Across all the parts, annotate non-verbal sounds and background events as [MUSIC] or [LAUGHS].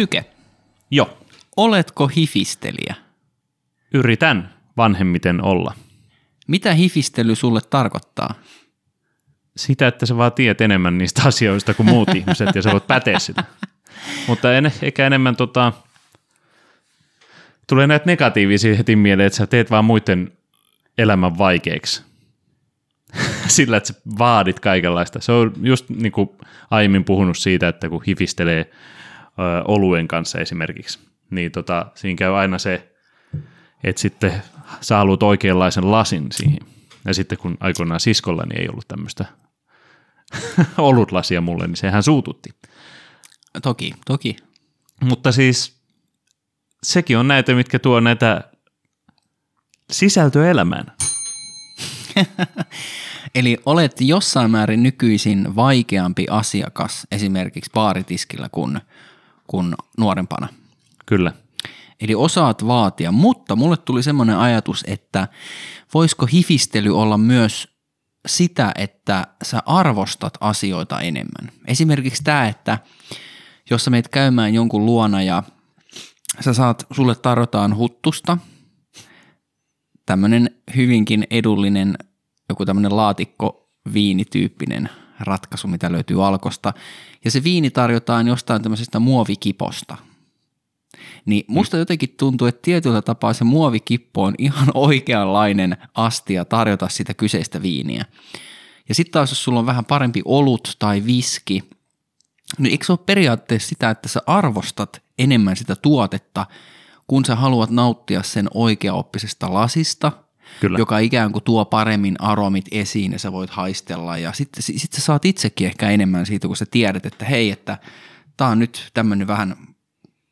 Syke, Jo, oletko hifistelijä? yritän vanhemmiten olla. Mitä hifistely sulle tarkoittaa? Sitä, että sä vaan tiedät enemmän niistä asioista kuin muut ihmiset ja sä voit päteä sitä. Mutta en, ehkä enemmän tota, tulee näitä negatiivisia heti mieleen, että sä teet vaan muiden elämän vaikeaksi. [LAUGHS] Sillä, että sä vaadit kaikenlaista. Se on just niin kuin aiemmin puhunut siitä, että kun hifistelee oluen kanssa esimerkiksi, niin tota, siinä käy aina se, että sitten sä haluat oikeanlaisen lasin siihen. Ja sitten kun aikoinaan siskolla niin ei ollut tämmöistä [LAUGHS] olutlasia mulle, niin sehän suututti. Toki, toki. Mutta siis sekin on näitä, mitkä tuo näitä sisältöä elämään. [LAUGHS] Eli olet jossain määrin nykyisin vaikeampi asiakas esimerkiksi baaritiskillä kuin, kuin nuorempana. Kyllä. Eli osaat vaatia, mutta mulle tuli semmoinen ajatus, että voisiko hifistely olla myös sitä, että sä arvostat asioita enemmän. Esimerkiksi tämä, että jos sä meet käymään jonkun luona ja sä saat, sulle tarjotaan huttusta, tämmöinen hyvinkin edullinen joku tämmöinen laatikko viinityyppinen ratkaisu, mitä löytyy alkosta, ja se viini tarjotaan jostain tämmöisestä muovikiposta. Niin musta jotenkin tuntuu, että tietyllä tapaa se muovikippo on ihan [LAUGHS] oikeanlainen astia tarjota sitä kyseistä viiniä. Ja sitten taas, jos sulla on vähän parempi olut tai viski, niin eikö se ole periaatteessa sitä, että sä arvostat enemmän sitä tuotetta, kun sä haluat nauttia sen oikeaoppisesta lasista, Kyllä. joka ikään kuin tuo paremmin aromit esiin ja sä voit haistella ja sitten sit sä saat itsekin ehkä enemmän siitä, kun sä tiedät, että hei, että tää on nyt tämmöinen vähän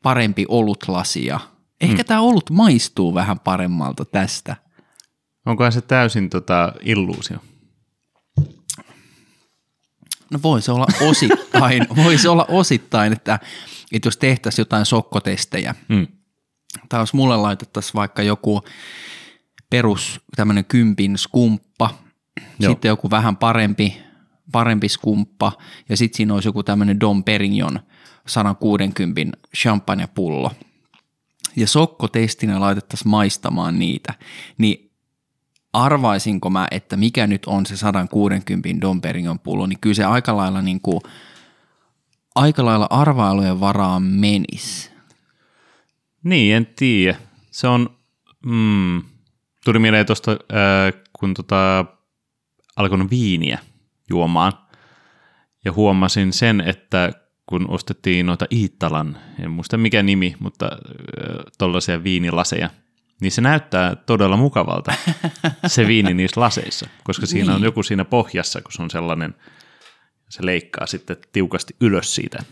parempi olutlasi ja ehkä mm. tämä olut maistuu vähän paremmalta tästä. Onkohan se täysin tota, illuusio? No voi se olla osittain, [LAUGHS] voi se olla osittain, että, että jos tehtäisiin jotain sokkotestejä, Mm. tai jos mulle laitettaisiin vaikka joku perus tämmöinen kympin skumppa, Joo. sitten joku vähän parempi, parempi skumppa, ja sitten siinä olisi joku tämmöinen Dom Perignon 160 champagnepullo, ja sokkotestinä laitettaisiin maistamaan niitä, niin arvaisinko mä, että mikä nyt on se 160 Dom Perignon pullo, niin kyllä se aika lailla, niin kuin, aika lailla arvailujen varaan menisi. Niin, en tiedä. Se on, mm, tuli mieleen tuosta, äh, kun tota, alkoi viiniä juomaan, ja huomasin sen, että kun ostettiin noita Iittalan, en muista mikä nimi, mutta äh, tollaisia viinilaseja, niin se näyttää todella mukavalta, [LAUGHS] se viini niissä laseissa, koska siinä on Niin. joku siinä pohjassa, kun se on sellainen, se leikkaa sitten tiukasti ylös siitä,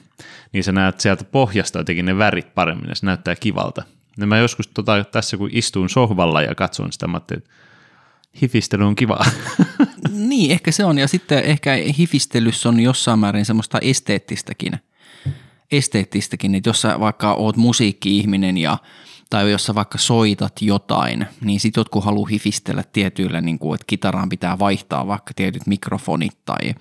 niin sä näet sieltä pohjasta jotenkin ne värit paremmin ja se näyttää kivalta. Ja mä joskus tota, tässä kun istuin sohvalla ja katson sitä, mä että hifistely on kivaa. [LAUGHS] Niin, ehkä se on. Ja sitten ehkä hifistelyssä on jossain määrin semmoista esteettistäkin. Esteettistäkin, että jos sä vaikka oot musiikki-ihminen ja tai jos sä vaikka soitat jotain, niin sit jotkut haluaa hifistellä tietyillä, niin kuin, että kitaraan pitää vaihtaa vaikka tietyt mikrofonit tai,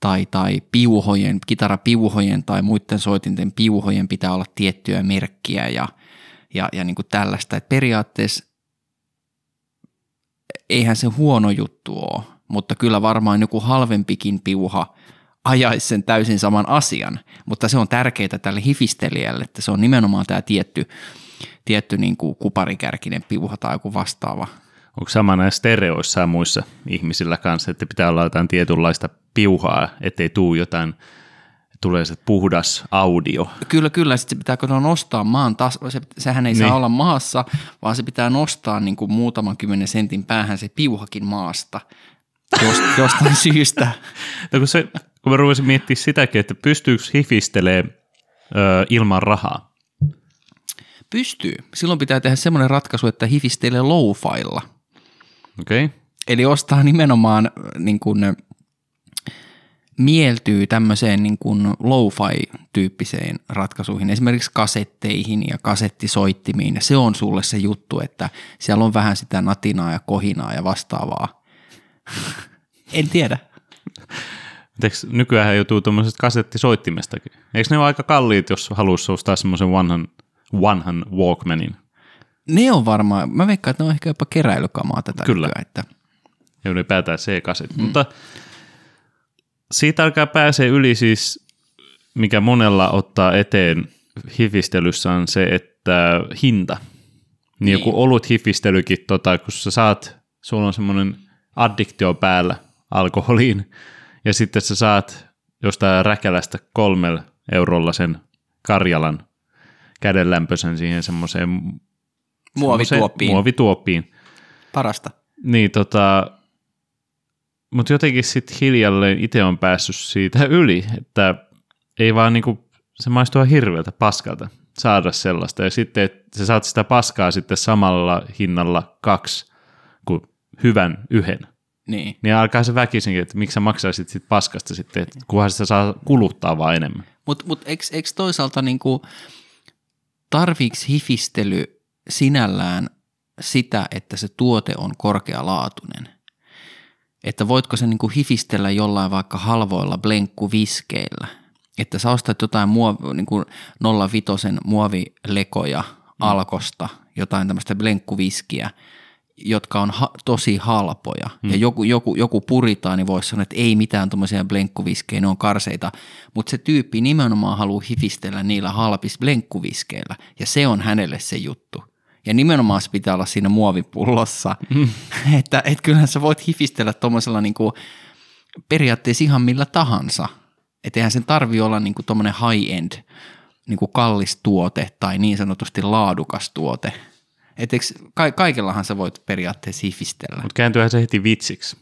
tai, tai piuhojen, kitarapiuhojen tai muiden soitinten piuhojen pitää olla tiettyjä merkkiä ja, ja, ja niin kuin tällaista. Et periaatteessa eihän se huono juttu ole, mutta kyllä varmaan joku halvempikin piuha ajaisi sen täysin saman asian, mutta se on tärkeää tälle hifistelijälle, että se on nimenomaan tämä tietty, tietty niin kuin kuparikärkinen piuha tai joku vastaava. Onko sama näissä stereoissa ja muissa ihmisillä kanssa, että pitää olla jotain tietynlaista piuhaa, ettei tuu jotain, tulee se puhdas audio. Kyllä, kyllä, sitten se pitää kun nostaa maan tas, se, sehän ei niin. saa olla maassa, vaan se pitää nostaa niin kuin muutaman kymmenen sentin päähän se piuhakin maasta jost, [LAUGHS] jostain syystä. No kun, se, kun mä rupesin miettimään sitäkin, että pystyykö hifistelee ö, ilman rahaa. Pystyy. Silloin pitää tehdä semmoinen ratkaisu, että hifistelee low-failla. Okei. Okay. Eli ostaa nimenomaan niin kuin, mieltyy tämmöiseen niin kuin lo-fi-tyyppiseen ratkaisuihin, esimerkiksi kasetteihin ja kasettisoittimiin, ja se on sulle se juttu, että siellä on vähän sitä natinaa ja kohinaa ja vastaavaa. [LAUGHS] en tiedä. Eikö nykyään joutuu tuommoisesta kasettisoittimestakin? Eikö ne ole aika kalliit, jos haluaisi ostaa semmoisen vanhan, vanhan Walkmanin? Ne on varmaan, mä veikkaan, että ne on ehkä jopa keräilykamaa tätä Kyllä. nykyään, että ja ylipäätään C-kasetti. Mm. Mutta siitä alkaa pääsee yli siis, mikä monella ottaa eteen hifistelyssä on se, että hinta. Niin, niin. joku olut hifistelykin, tota, kun sä saat, sulla on semmoinen addiktio päällä alkoholiin, ja sitten sä saat jostain räkälästä kolmella eurolla sen Karjalan kädenlämpöisen siihen semmoiseen muovituoppiin. muovituoppiin. Parasta. Niin tota, mutta jotenkin sitten hiljalleen itse on päässyt siitä yli, että ei vaan niinku, se maistuu hirveältä paskalta saada sellaista. Ja sitten, että sä saat sitä paskaa sitten samalla hinnalla kaksi kuin hyvän yhden. Niin. Niin alkaa se väkisinkin, että miksi sä maksaisit sit paskasta sitten, että kunhan sitä saa kuluttaa vaan enemmän. Mutta mut, eikö, toisaalta niinku, tarviiks hifistely sinällään sitä, että se tuote on korkealaatuinen? Että voitko se niinku hifistellä jollain vaikka halvoilla blenkkuviskeillä? Että sä ostat jotain muovi, niinku 05 muovilekoja alkosta, jotain tämmöistä blenkkuviskiä, jotka on ha- tosi halpoja. Hmm. Ja joku, joku, joku puritaani voisi sanoa, että ei mitään tuommoisia blenkkuviskejä, ne on karseita. Mutta se tyyppi nimenomaan haluaa hifistellä niillä halpis blenkkuviskeillä. Ja se on hänelle se juttu. Ja nimenomaan se pitää olla siinä muovipullossa. Mm. [LAUGHS] että et kyllähän sä voit hifistellä tuommoisella niinku periaatteessa ihan millä tahansa. Että eihän sen tarvi olla niinku tuommoinen high-end, niinku kallis tuote tai niin sanotusti laadukas tuote. Et eikö, ka- kaikellahan sä voit periaatteessa hifistellä. Mutta kääntyyhän se heti vitsiksi.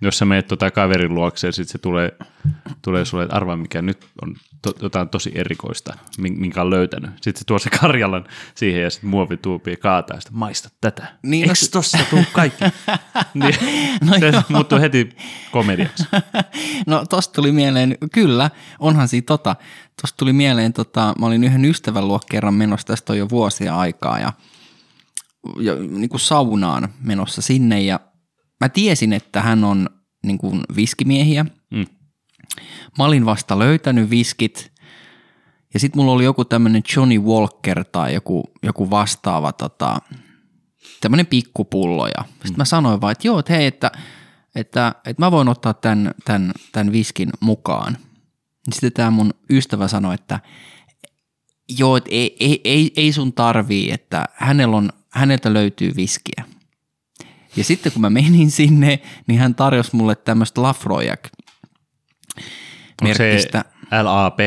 Jos sä meet tota kaverin luokse ja sitten se tulee, tulee sulle, että arvaa mikä nyt on to, jotain tosi erikoista, minkä on löytänyt. Sitten se tuo se Karjalan siihen ja sitten muovituupi ja kaataa sitä, maista tätä. Niin, Eikö no tossa tuu kaikki? [LAUGHS] niin, [LAUGHS] No se joo. muuttuu heti komediaksi. [LAUGHS] No tosta tuli mieleen, kyllä, onhan siinä tota. Tosta tuli mieleen, tota, mä olin yhden ystävän luo kerran menossa, tästä on jo vuosia aikaa ja, ja niin kuin saunaan menossa sinne ja mä tiesin, että hän on niin kuin viskimiehiä. Mm. Mä olin vasta löytänyt viskit ja sitten mulla oli joku tämmöinen Johnny Walker tai joku, joku vastaava tota, tämmöinen pikkupullo ja sitten mä sanoin vaan, että joo, että hei, että, että, että mä voin ottaa tämän, tämän, tämän viskin mukaan. Sitten tämä mun ystävä sanoi, että joo, että ei, ei, ei, ei sun tarvii, että hänellä on, häneltä löytyy viskiä. Ja sitten kun mä menin sinne, niin hän tarjosi mulle tämmöistä Lafroyak Onko se. LAP?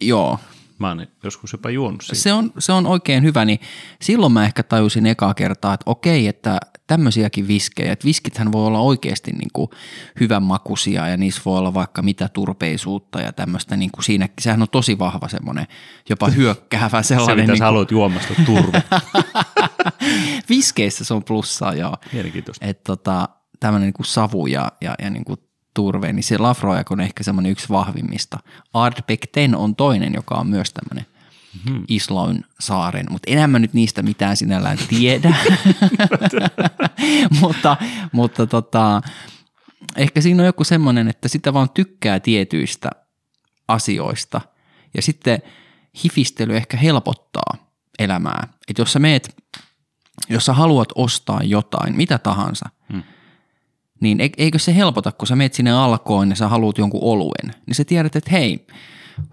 Joo, Mä oon joskus jopa juonut siitä. se on, se on oikein hyvä, niin silloin mä ehkä tajusin ekaa kertaa, että okei, että tämmöisiäkin viskejä, että viskithän voi olla oikeasti niin kuin hyvän makuisia ja niissä voi olla vaikka mitä turpeisuutta ja tämmöistä, niin kuin siinä, sehän on tosi vahva semmoinen jopa [LAUGHS] hyökkäävä Se, sellainen. mitä niin sä haluat juomasta turve. [LAUGHS] viskeissä se on plussaa, joo. Mielenkiintoista. Että tota, tämmöinen niin kuin savu ja, ja, ja niin kuin turve, niin se Lafroyak on ehkä semmoinen yksi vahvimmista. Ardbeg 10 on toinen, joka on myös tämmöinen mm-hmm. Isloin saaren, mutta enää mä nyt niistä mitään sinällään tiedä. [LAUGHS] mutta mutta tota, ehkä siinä on joku semmoinen, että sitä vaan tykkää tietyistä asioista ja sitten hifistely ehkä helpottaa elämää. Että jos sä meet, jos sä haluat ostaa jotain, mitä tahansa, Hmm. Niin eikö se helpota, kun sä meet sinne alkoon ja sä haluat jonkun oluen, niin sä tiedät, että hei,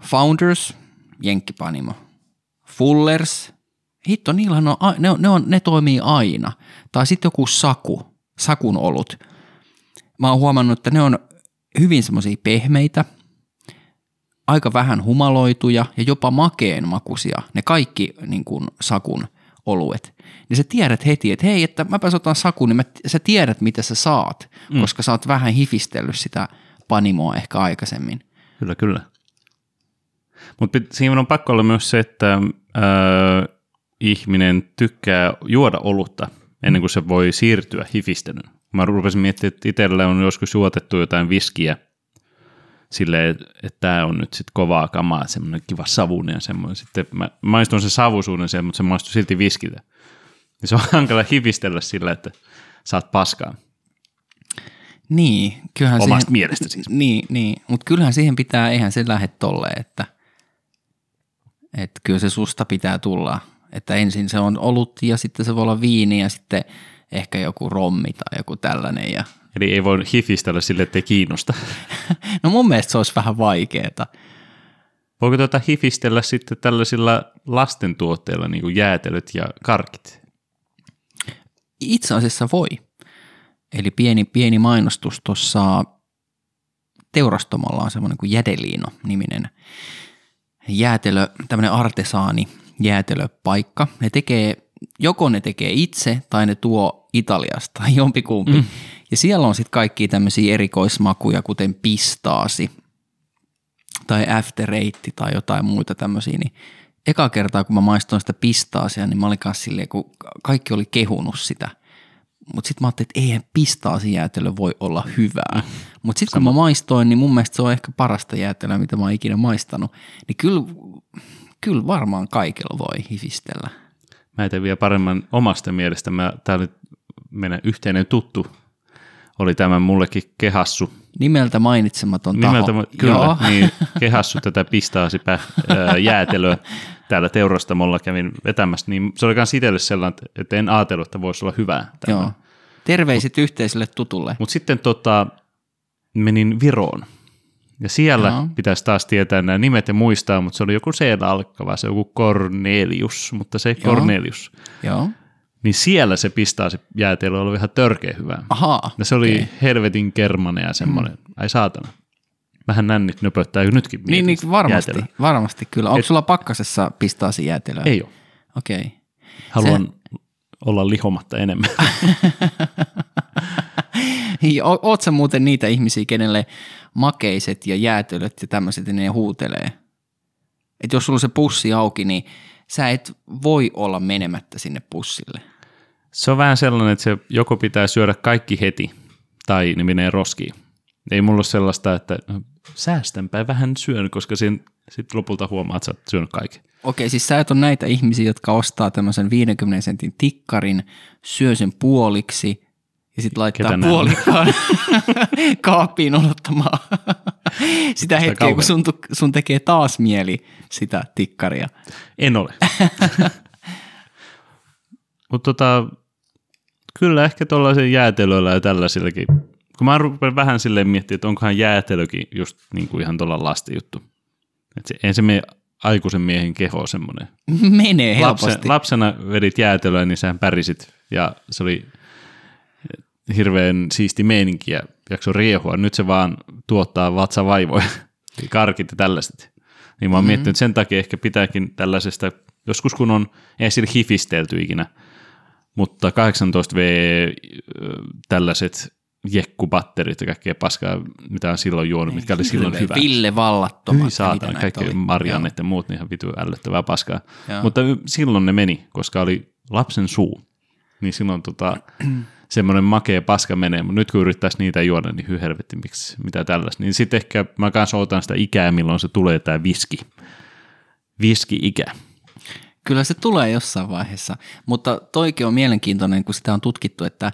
Founders, Jenkkipanimo, Fullers, hitto, niillähän on, ne, on, ne, on, ne toimii aina. Tai sitten joku Saku, Sakun olut. Mä oon huomannut, että ne on hyvin semmoisia pehmeitä, aika vähän humaloituja ja jopa makeen makuisia, ne kaikki niin kuin sakun oluet. Niin sä tiedät heti, että hei, että mäpä otan sakun, niin mä, sä tiedät mitä sä saat, mm. koska sä oot vähän hifistellyt sitä panimoa ehkä aikaisemmin. Kyllä, kyllä. Mutta siinä on pakko olla myös se, että ö, ihminen tykkää juoda olutta ennen kuin se voi siirtyä hifistelyyn. Mä rupesin miettimään, että itsellä on joskus juotettu jotain viskiä silleen, että tämä on nyt sitten kovaa kamaa, semmoinen kiva savunen ja semmoinen. Sitten mä maistun sen savusuuden sen, mutta se maistuu silti viskiltä. Ja se on [LAUGHS] hankala hifistellä sillä, että saat paskaa. Niin, kyllähän Omasta siihen, mielestä siis. Niin, niin. mutta kyllähän siihen pitää, eihän se lähde tolleen, että, että kyllä se susta pitää tulla. Että ensin se on olut ja sitten se voi olla viini ja sitten ehkä joku rommi tai joku tällainen. Ja... Eli ei voi hifistellä sille, ettei kiinnosta. [LAUGHS] No mun mielestä se olisi vähän vaikeeta. Voiko tuota hifistellä sitten tällaisilla lastentuotteilla, niin kuin jäätelöt ja karkit? Itse asiassa voi. Eli pieni, pieni mainostus tuossa teurastomolla on semmoinen kuin Jädeliino-niminen jäätelö, tämmöinen artesaani jäätelöpaikka. Ne tekee, joko ne tekee itse tai ne tuo Italiasta, jompikumpi. Mm. Ja siellä on sitten kaikki tämmöisiä erikoismakuja, kuten pistaasi tai after eight tai jotain muita tämmöisiä, niin eka kertaa kun mä maistoin sitä pistaasia, niin mä olin kanssa silleen, kun kaikki oli kehunut sitä. Mutta sitten mä ajattelin, että eihän pistaasijäätelö voi olla hyvää. Mutta sitten kun mä maistoin, niin mun mielestä se on ehkä parasta jäätelöä, mitä mä oon ikinä maistanut. Niin kyllä, kyllä varmaan kaikilla voi hifistellä. Mä teen vielä paremman omasta mielestä. Mä, tää nyt meidän yhteinen tuttu oli tämän mullekin kehassu. Nimeltä mainitsematon taho. Nimeltä, ma- kyllä, Joo. [LAUGHS] niin [LAUGHS] kehassu tätä pistaasipä ää, jäätelöä täällä teurastamolla kävin vetämässä, niin se oli myös itselle sellainen, että en ajatellut, että voisi olla hyvää. Joo. Terveiset yhteiselle tutulle. Mutta sitten tota, menin Viroon. Ja siellä Joo. pitäisi taas tietää nämä nimet ja muistaa, mutta se oli joku c alkava, se joku Cornelius, mutta se Joo. Cornelius. Joo. Niin siellä se pistaa se jäätelö oli ihan törkeä hyvä. Ahaa. Ja se oli okay. helvetin kermanen ja semmoinen, mm. ai saatana. Vähän nännit nöpöttää jo nytkin. Niin, niin varmasti, jäätelöä. varmasti kyllä. Onko Et- sulla pakkasessa pistaasi jäätelöä? Ei ole. Okei. Haluan se... olla lihomatta enemmän. [LAUGHS] O- Oot sä muuten niitä ihmisiä, kenelle makeiset ja jäätelöt ja tämmöiset, ne huutelee? Että jos sulla on se pussi auki, niin sä et voi olla menemättä sinne pussille. se on vähän sellainen, että se joko pitää syödä kaikki heti tai ne menee roskiin. Ei mulla ole sellaista, että no, säästänpä vähän syön, koska sitten lopulta huomaa, että sä oot syönyt kaiken. Okei, siis sä et ole näitä ihmisiä, jotka ostaa tämmöisen 50 sentin tikkarin, syö sen puoliksi ja sitten laittaa Ketä puolikkaan [LAUGHS] kaappiin odottamaan sitä hetkeä, kun kauheaa. sun, sun tekee taas mieli sitä tikkaria. En ole. [LAUGHS] Mutta tota, kyllä ehkä tuollaisen jäätelöllä ja tällaisillakin, kun mä rupean vähän silleen miettimään, että onkohan jäätelökin just niin kuin ihan tuolla lasten juttu. Että se, ei se mene aikuisen miehen keho semmoinen. [LAUGHS] Menee helposti. Lapsen, lapsena vedit jäätelöä, niin sähän pärisit ja se oli hirveän siisti meininki ja jakso riehua. Nyt se vaan tuottaa vatsavaivoja, [LAUGHS] karkit ja tällaiset. Niin mä oon mm-hmm. miettinyt, sen takia ehkä pitääkin tällaisesta, joskus kun on, ei sillä hifistelty ikinä, mutta 18V ö, tällaiset jekkupatterit ja kaikkea paskaa, mitä on silloin juonut, mitkä oli silloin hyvä. Ville vallattomat. Hyi näitä kaikki oli. marjannet ja muut, niin ihan vitu ällöttävää paskaa. Joo. Mutta silloin ne meni, koska oli lapsen suu. Niin silloin tota, [CLEARS THROAT] semmoinen makea paska menee, mutta nyt kun yrittäisi niitä juoda, niin hyi helvetti, miksi, mitä tällaista. Niin sitten ehkä mä kanssa otan sitä ikää, milloin se tulee tämä viski. Viski-ikä. Kyllä se tulee jossain vaiheessa, mutta toikin on mielenkiintoinen, kun sitä on tutkittu, että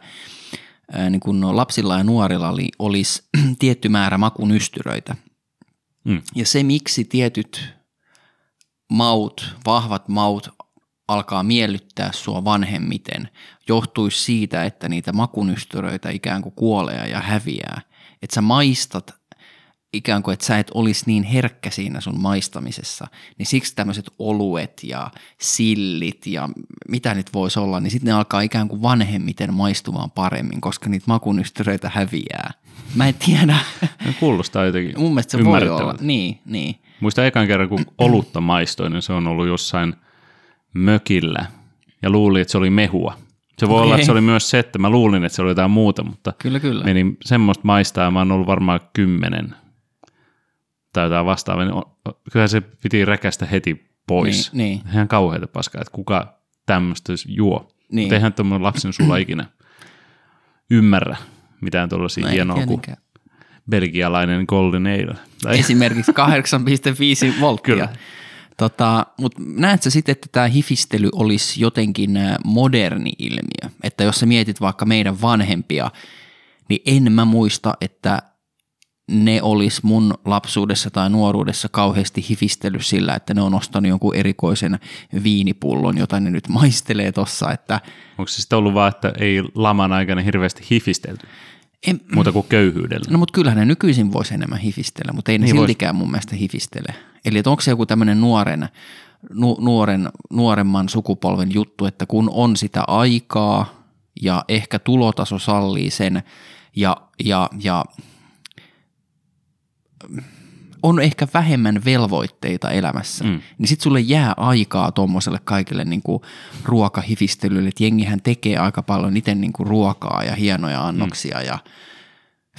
niin kun lapsilla ja nuorilla oli, olisi [CLEARS THROAT] tietty määrä makunystyröitä. Mm. Ja se, miksi tietyt maut, vahvat maut alkaa miellyttää sua vanhemmiten, johtuisi siitä, että niitä makunystyröitä ikään kuin kuolee ja häviää. Että sä maistat ikään kuin, että sä et olisi niin herkkä siinä sun maistamisessa, niin siksi tämmöiset oluet ja sillit ja mitä nyt voisi olla, niin sitten ne alkaa ikään kuin vanhemmiten maistumaan paremmin, koska niitä makunystyröitä häviää. Mä en tiedä. No, Kuulostaa jotenkin Mun mielestä se voi olla. Niin, niin. Muista ekan kerran, kun olutta maistoin, niin se on ollut jossain mökillä ja luulin, että se oli mehua. Se voi Okei. olla, että se oli myös se, että mä luulin, että se oli jotain muuta, mutta Kyllä, kyllä. menin semmoista maistaa, mä oon ollut varmaan kymmenen tai jotain vastaavaa. niin o- o- Kyllä se piti räkästä heti pois. Niin, niin. Ihan kauheita paskaa, että kuka tämmöistä juo. Niin. Mutta eihän tuommoinen lapsen sulla ikinä ymmärrä mitään tuollaisia No no hienoa kuin belgialainen Golden Ale. Tai Esimerkiksi 8,5 [LAUGHS] volttia. Kyllä. Tota, Mutta näetkö sitten, että tämä hifistely olisi jotenkin ä, moderni ilmiö? Että jos sä mietit vaikka meidän vanhempia, niin en mä muista, että ne olisi mun lapsuudessa tai nuoruudessa kauheasti hifistely sillä, että ne on ostanut jonkun erikoisen viinipullon, jota ne nyt maistelee tossa, että Onko se sitten ollut vaan, että ei laman aikana hirveästi hifistelty, en, muuta kuin köyhyydellä? No mutta kyllähän ne nykyisin voisi enemmän hifistellä, mutta ei ne Niin niin vois. siltikään mun mielestä hifistele. Eli että onko se joku tämmöinen nuoren, nu, nuoren, nuoremman sukupolven juttu, että kun on sitä aikaa ja ehkä tulotaso sallii sen ja, ja, ja on ehkä vähemmän velvoitteita elämässä, Mm. niin sitten sulle jää aikaa tuommoiselle kaikille niinku ruokahifistelylle, että jengihän tekee aika paljon itse niinku ruokaa ja hienoja annoksia mm. ja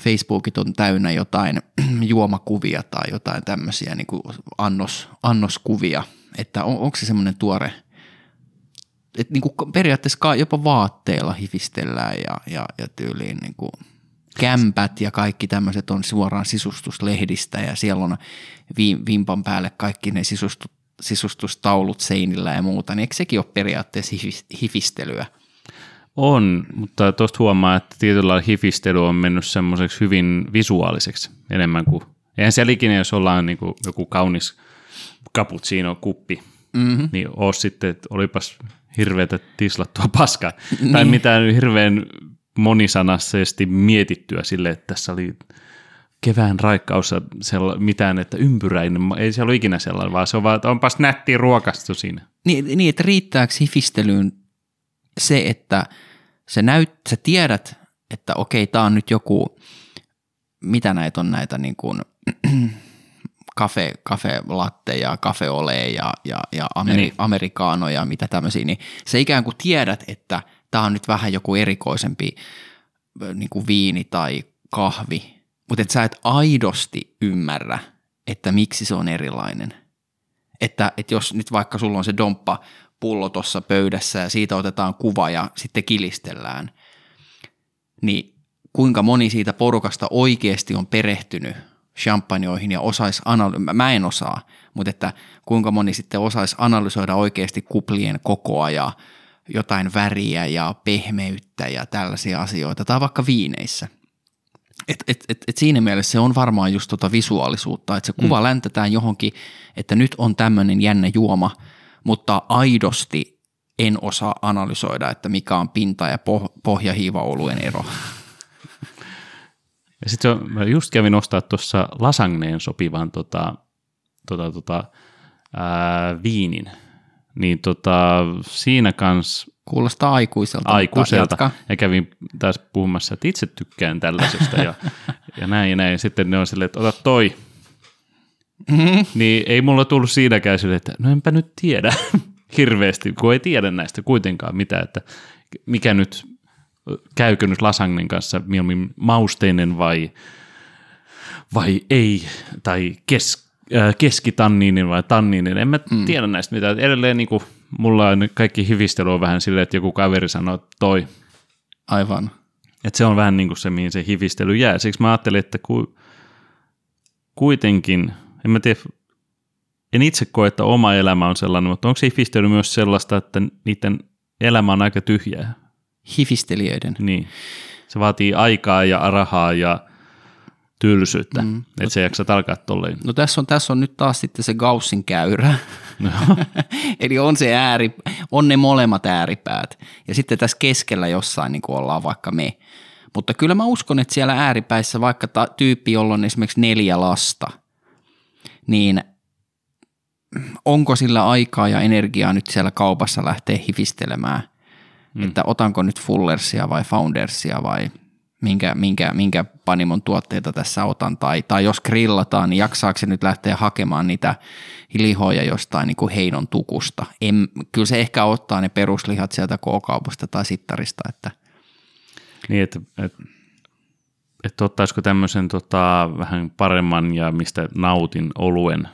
Facebookit on täynnä jotain [CLEARS THROAT] juomakuvia tai jotain tämmöisiä niinku annos, annoskuvia, että on, onko se semmoinen tuore, että niinku periaatteessa ka- jopa vaatteilla hifistellään ja, ja, ja tyyliin niinku kämpät ja kaikki tämmöiset on suoraan sisustuslehdistä ja siellä on vi- vimpan päälle kaikki ne sisustu- sisustustaulut seinillä ja muuta, niin eikö sekin ole periaatteessa hifis- hifistelyä? On, mutta tuosta huomaa, että tietyllä lailla hifistely on mennyt semmoiseksi hyvin visuaaliseksi enemmän kuin, eihän siellä ikinä, jos ollaan niin kuin joku kaunis cappuccino kuppi, mm-hmm. niin oo sitten, että olipas hirveätä tislattua paskaa, [LAUGHS] niin. tai mitään hirveän monisanaisesti mietittyä sille, että tässä oli kevään raikkaus ja sella, mitään, että ympyräinen, ei se ole ikinä sellainen, vaan se on vaan, että onpas nätti ruokastu siinä. Niin, niin että riittääkö hifistelyyn se, että sä, näyt, sä tiedät, että okei, tämä on nyt joku, mitä näitä on näitä niin kuin, [CLEARS THROAT] kafe, kafe latte ja kafe ole ja, ja, ja ameri, Niin. amerikaanoja, mitä tämmöisiä, niin sä ikään kuin tiedät, että tämä on nyt vähän joku erikoisempi niin kuin viini tai kahvi, mutta et sä et aidosti ymmärrä, että miksi se on erilainen. Että, että jos nyt vaikka sulla on se domppa pullo tuossa pöydässä ja siitä otetaan kuva ja sitten kilistellään, niin kuinka moni siitä porukasta oikeasti on perehtynyt champagneoihin ja osaisi analysoida, mä en osaa, mutta että kuinka moni sitten osaisi analysoida oikeasti kuplien kokoa ja jotain väriä ja pehmeyttä ja tällaisia asioita, tai vaikka viineissä. Et, et, et, et siinä mielessä se on varmaan just tota visuaalisuutta, että se kuva mm. läntetään johonkin, että nyt on tämmöinen jännä juoma, mutta aidosti en osaa analysoida, että mikä on pinta- ja poh- pohjahiivaoluen ero. [LAUGHS] Ja sitten mä just kävin ostaa tuossa lasagneen sopivan tota, tota, tota, ää, viinin. Niin tota, siinä kans Kuulostaa aikuiselta. aikuiselta. jatka. Ja kävin taas puhumassa, että itse tykkään tällaisesta ja, [LAUGHS] ja näin ja näin. Ja sitten ne on silleen, että ota toi. Mm-hmm. Niin ei mulla tullut siinäkään silleen, että no enpä nyt tiedä [LAUGHS] hirveästi, kun ei tiedä näistä kuitenkaan mitään, että mikä nyt, käykö nyt lasagnen kanssa mieluummin mausteinen vai, vai ei, tai kes, äh, keskitanniinen vai tanniinen, en mä mm. tiedä näistä mitään. Edelleen niin kuin, mulla on kaikki hivistely on vähän silleen, että joku kaveri sanoo että toi, Aivan. että se on vähän niin kuin se, mihin se hivistely jää. Siksi mä ajattelin, että ku, kuitenkin, en mä tiedä, en itse koe, että oma elämä on sellainen, mutta onko se hifistely myös sellaista, että niiden elämä on aika tyhjää? Hifistelijöiden. Niin. Se vaatii aikaa ja rahaa ja tylsyyttä, mm. että se jaksat alkaa tolleen. No tässä on, tässä on nyt taas sitten se Gaussin käyrä. [LAUGHS] Eli on se ääri, on ne molemmat ääripäät. Ja sitten tässä keskellä jossain niin kuin ollaan vaikka me. Mutta kyllä mä uskon, että siellä ääripäissä vaikka ta- tyyppi, jolla on esimerkiksi neljä lasta, niin onko sillä aikaa ja energiaa nyt siellä kaupassa lähteä hifistelemään, mm. että otanko nyt Fullersia vai Foundersia vai minkä, minkä, minkä panimon tuotteita tässä otan, tai, tai jos grillataan, niin jaksaako se nyt lähteä hakemaan niitä lihoja jostain niin kuin heinon tukusta. En, kyllä se ehkä ottaa ne peruslihat sieltä K-kaupasta tai sittarista, että Niin, että et, et ottaisiko tämmöisen tota, vähän paremman ja mistä nautin oluen,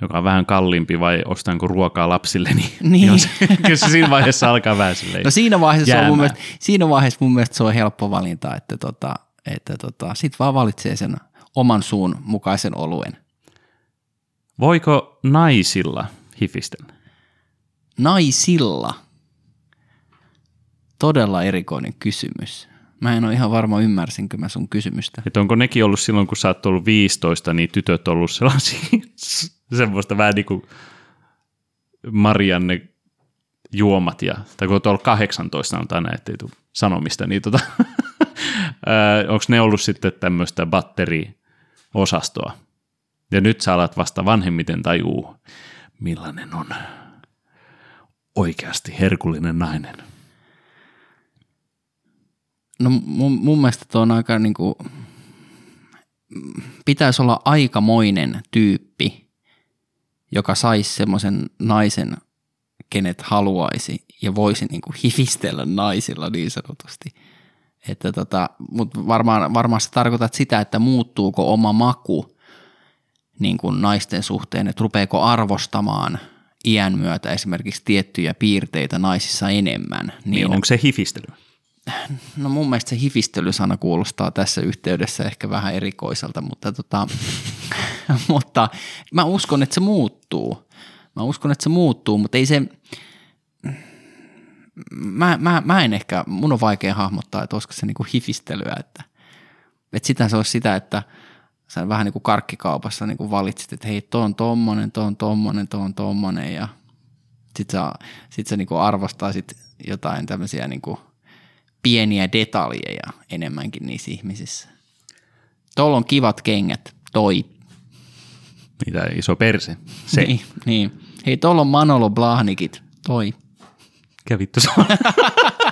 joka on vähän kalliimpi, vai ostanko ruokaa lapsille, niin, [LAUGHS] Niin. niin se, [LAUGHS] kyllä se siinä vaiheessa alkaa vähän silleen. No siinä vaiheessa, on mun mielestä, siinä vaiheessa mun mielestä se on helppo valinta, että, tota, että tota, sit vaan valitsee sen oman suun mukaisen oluen. Voiko naisilla hifistellä? Naisilla. Todella erikoinen kysymys. Mä en ole ihan varma, ymmärsinkö mä sun kysymystä. Että onko nekin ollut silloin, kun sä oot ollut 15, niin tytöt ollut sellaisia semmoista vähän niin kuin Marianne juomat, ja, tai kun oot ollut 18, sanotaan näin, ettei tule sanomista, niin tota, [LAUGHS] onko ne ollut sitten tämmöistä batteriosastoa? Ja nyt sä alat vasta vanhemmiten tajuu, millainen on oikeasti herkullinen nainen. No mun, mun mielestä tuo on aika niin kuin, pitäisi olla aikamoinen tyyppi, joka saisi semmoisen naisen, kenet haluaisi ja voisi niin kuin hifistellä naisilla niin sanotusti. Että tota, mutta varmaan, varmaan sä tarkoitat sitä, että muuttuuko oma maku niin kuin naisten suhteen, että rupeeko arvostamaan iän myötä esimerkiksi tiettyjä piirteitä naisissa enemmän. Niin, niin onko se hifistely? No mun mielestä se hifistelysana kuulostaa tässä yhteydessä ehkä vähän erikoiselta, mutta, tota, [LAUGHS] mutta mä uskon, että se muuttuu. Mä uskon, että se muuttuu, mutta ei se, mä, mä, mä en ehkä, mun on vaikea hahmottaa, että olisiko se niinku hifistelyä, että, että sitä se olisi sitä, että sä vähän niin kuin karkkikaupassa niin kuin valitsit, että hei, tuo on tommonen, tuo on tommonen, tuo on tommonen ja sit sä, sit sä niin kuin arvostaisit jotain tämmöisiä niin kuin pieniä detaljeja enemmänkin niissä ihmisissä. Tuolla on kivat kengät, toi. Mitä iso perse, se. Niin, niin. Hei, tuolla on Manolo Blahnikit, toi. Mikä vittu se on? [LAUGHS]